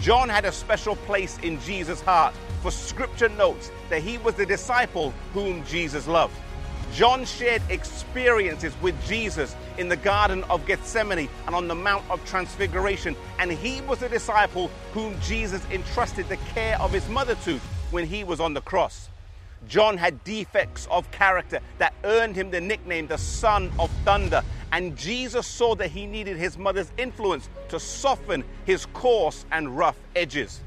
John had a special place in Jesus' heart, for scripture notes that he was the disciple whom Jesus loved. John shared experiences with Jesus in the Garden of Gethsemane and on the Mount of Transfiguration, and he was the disciple whom Jesus entrusted the care of his mother to when he was on the cross. John had defects of character that earned him the nickname the Son of Thunder, and Jesus saw that he needed his mother's influence to soften his coarse and rough edges.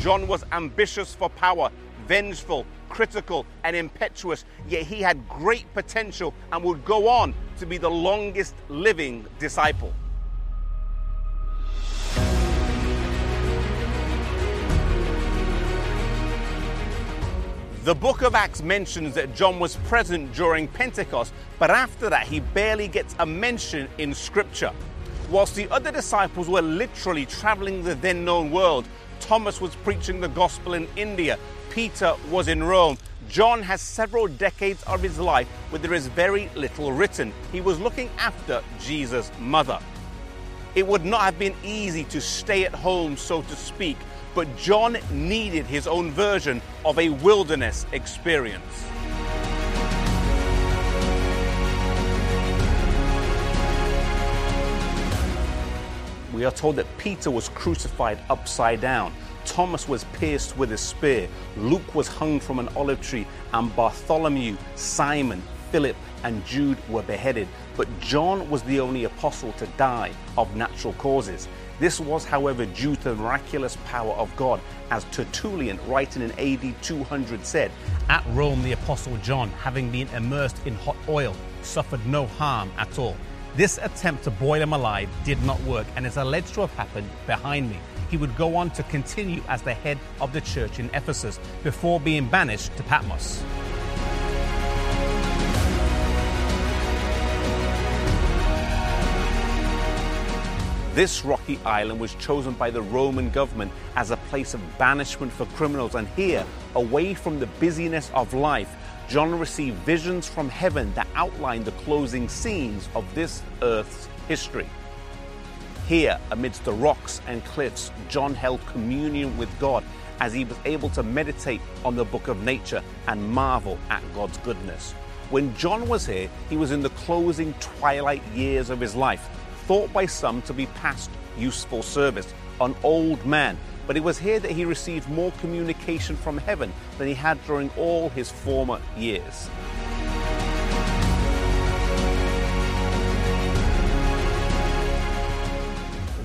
John was ambitious for power, vengeful, critical, and impetuous, yet he had great potential and would go on to be the longest living disciple. The book of Acts mentions that John was present during Pentecost, but after that, he barely gets a mention in Scripture. Whilst the other disciples were literally traveling the then known world, Thomas was preaching the gospel in India, Peter was in Rome. John has several decades of his life where there is very little written. He was looking after Jesus' mother. It would not have been easy to stay at home, so to speak, but John needed his own version of a wilderness experience. We are told that Peter was crucified upside down. Thomas was pierced with a spear. Luke was hung from an olive tree. And Bartholomew, Simon, Philip, and Jude were beheaded. But John was the only apostle to die of natural causes. This was, however, due to the miraculous power of God, as Tertullian, writing in AD 200, said At Rome, the Apostle John, having been immersed in hot oil, suffered no harm at all. This attempt to boil him alive did not work and is alleged to have happened behind me. He would go on to continue as the head of the church in Ephesus before being banished to Patmos. This rocky island was chosen by the Roman government as a place of banishment for criminals, and here, away from the busyness of life, John received visions from heaven that outlined the closing scenes of this earth's history. Here, amidst the rocks and cliffs, John held communion with God as he was able to meditate on the book of nature and marvel at God's goodness. When John was here, he was in the closing twilight years of his life thought by some to be past useful service, an old man. But it was here that he received more communication from heaven than he had during all his former years.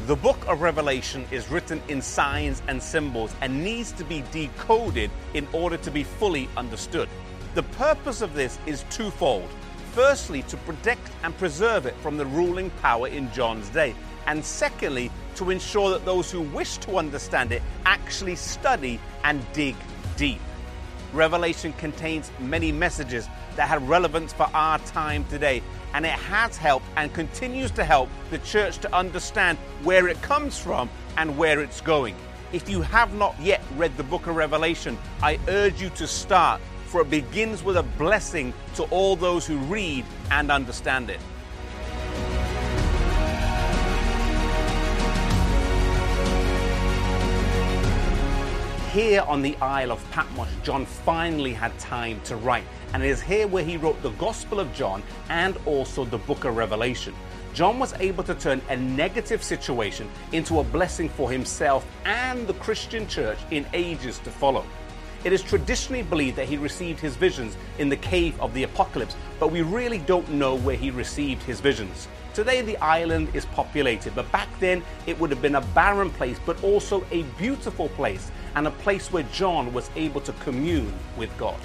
The book of Revelation is written in signs and symbols and needs to be decoded in order to be fully understood. The purpose of this is twofold firstly, to protect and preserve it from the ruling power in John's day, and secondly, to ensure that those who wish to understand it actually study and dig deep. Revelation contains many messages that have relevance for our time today, and it has helped and continues to help the church to understand where it comes from and where it's going. If you have not yet read the book of Revelation, I urge you to start for it begins with a blessing to all those who read and understand it. Here on the Isle of Patmos, John finally had time to write, and it is here where he wrote the Gospel of John and also the book of Revelation. John was able to turn a negative situation into a blessing for himself and the Christian church in ages to follow. It is traditionally believed that he received his visions in the cave of the Apocalypse, but we really don't know where he received his visions. Today, the island is populated, but back then it would have been a barren place, but also a beautiful place, and a place where John was able to commune with God.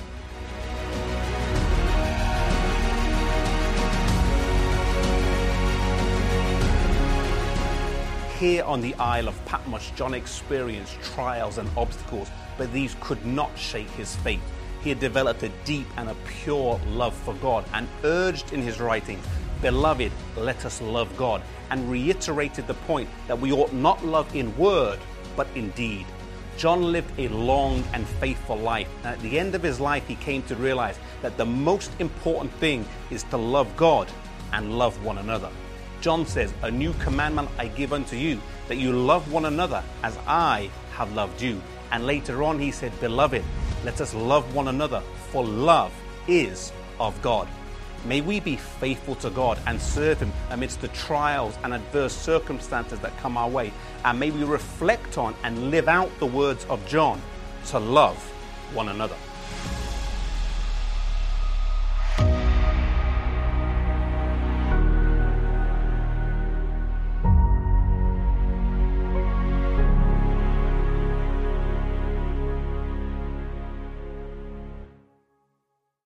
Here on the Isle of Patmos, John experienced trials and obstacles, but these could not shake his faith. He had developed a deep and a pure love for God and urged in his writings, Beloved, let us love God, and reiterated the point that we ought not love in word, but in deed. John lived a long and faithful life, and at the end of his life, he came to realize that the most important thing is to love God and love one another. John says, A new commandment I give unto you, that you love one another as I have loved you. And later on, he said, Beloved, let us love one another, for love is of God. May we be faithful to God and serve Him amidst the trials and adverse circumstances that come our way. And may we reflect on and live out the words of John to love one another.